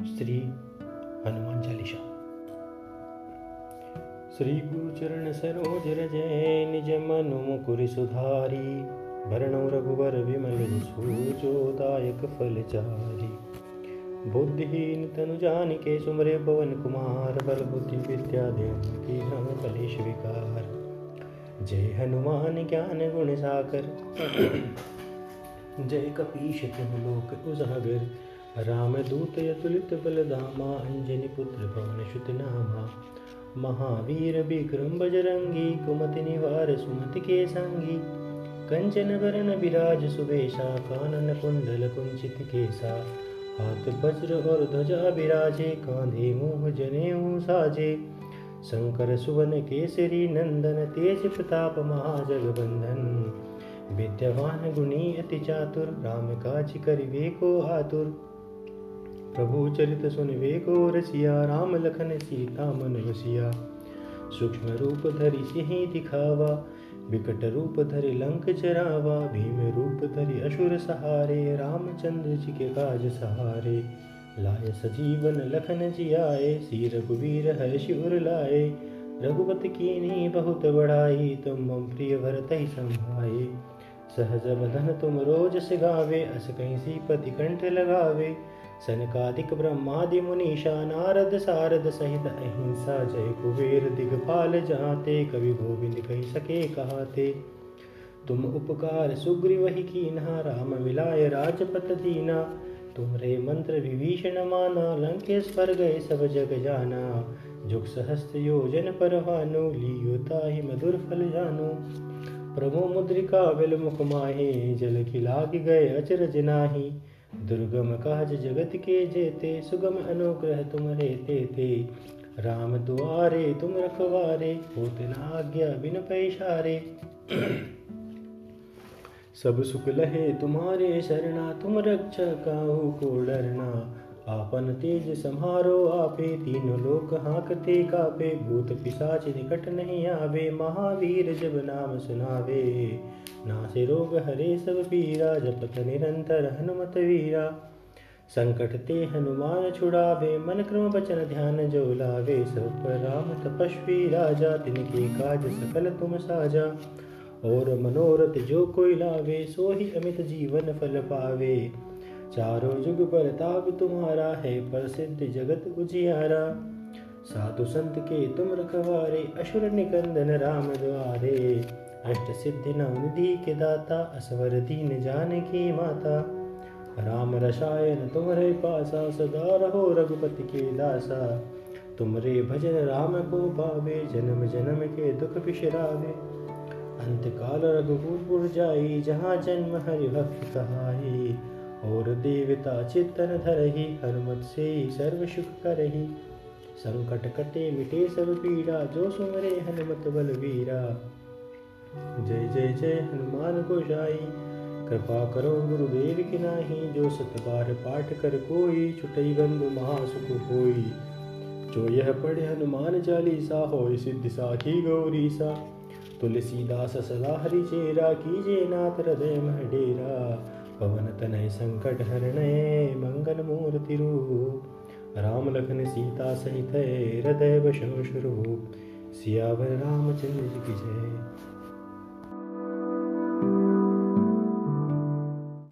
श्री हनुमान चालीसा। श्री गुरु चरण सरोज रजय निज मनु मुकुर सुधारी भरणो रघुवर विमल सूचोदायक फल चारी। बुद्धिहीन तनु जान के सुमरे पवन कुमार बल बुद्धि विद्या देव की हम कलेश विकार। जय हनुमान ज्ञान गुण साकर जय कपीश तिहु लोक उजागर। राम दूत यतुलित बलदामा, अंजनी पुत्र पवन सुत नामा। महावीर विक्रम बजरंगी, कुमति निवार सुमति के संगी कंचन वरण विराज सुबेशा कानन कुंडल कुंचित केसा। हाथ वज्र और ध्वजा विराजे, कांधे मुह जने साजे। शंकर सुवन केसरी नंदन तेज प्रताप महाजगबंधन। विद्यवान गुणी अति चातुर, राम काज करिवे को आतुर प्रभु चरित सुनवे को रसिया राम लखन सीता मन वसिया सूक्ष्म रूप धरि सिंह दिखावा, विकट रूप धरि लंक चरावा, भीम रूप धरि असुर सहारे, रामचंद्र जी के काज सहारे। लाय सजीवन लखन जी आए सी रघुवीर हर्षि उर लाए। रघुपति की बहुत बड़ाई तुम मम प्रिय भरत ही संभाए। सहज बदन तुम रोज से गावे, अस कहीं सी पति कंठ लगावे। सनकादिक ब्रह्मादि मुनीषा नारद सारद सहित अहिंसा जय कुबेर दिगपाल जाते, कवि गोविंद कही सके कहाते। तुम उपकार सुग्रीव ही कीन्हा, राम मिलाय राजपत दीना। तुमरे मंत्र विभीषण माना लंकेश पर गए सब जग जाना। जुग सहस्त योजन पर भानु लियोता ही मधुर फल जानो। प्रभु मुद्रिका बिल मुख माहे, जल खिलाग गए अचरज नाही। दुर्गम काज जगत के जेते, सुगम अनुग्रह तुम रहते थे। राम दुआरे तुम रखवारे, होते न आज्ञा बिन पैशारे। सब सुख लहे तुम्हारे शरणा, तुम रक्षा काहू को डरना। आपन तेज संहारो, आपे तीन लोक हाँकते कापे। भूत पिशाच निकट नहीं आवे, महावीर जब नाम सुनावे। नासे रोग हरे सब पीरा जपत निरंतर हनुमत वीरा। संकट ते हनुमान छुड़ावे, मन क्रम बचन ध्यान जो लावे। सब राम तपस्वी राजा, तिनके काज सकल तुम साजा। और मनोरथ जो कोई लावे, सो ही अमित जीवन फल पावे। चारों युग ताप तुम्हारा है प्रसिद्ध जगत उजियारा। साधु संत के तुम रखवारे, असुर निकंदन राम द्वारे। अष्ट सिद्धि नवनिधि के दाता, असवर दीन जान की माता। राम रसायन तुम्हारे पासा, सदा रहो रघुपति के दासा। तुमरे भजन राम को पावे जन्म जन्म के दुख बिशरावे अंत काल रघुपुर जाई, जहाँ जन्म हरि भक्त कहाई। और देवता चित्तन धरही, हनुमत से सर्व सुख करही। संकट कटे मिटे सब पीड़ा, जो सुमरे हनुमत बल वीरा जय जय जय हनुमान गोसाई कृपा करो गुरुदेव की नाही जो सत बार पाठ कर कोई, छुटई बंधु महासुख होई जो यह पढ़े हनुमान चालीसा हो सिद्धि साखी गौरी सा तुलसीदास सदा हरि चेरा, कीजे नाथ हृदय मह डेरा पवनतनय सङ्कटहरणे मङ्गलमूर्तिरूप रामलखन सीता सहित हृदय वशोश रूप रामलखनसीतासहिते हृदयवशंशरूप की जय।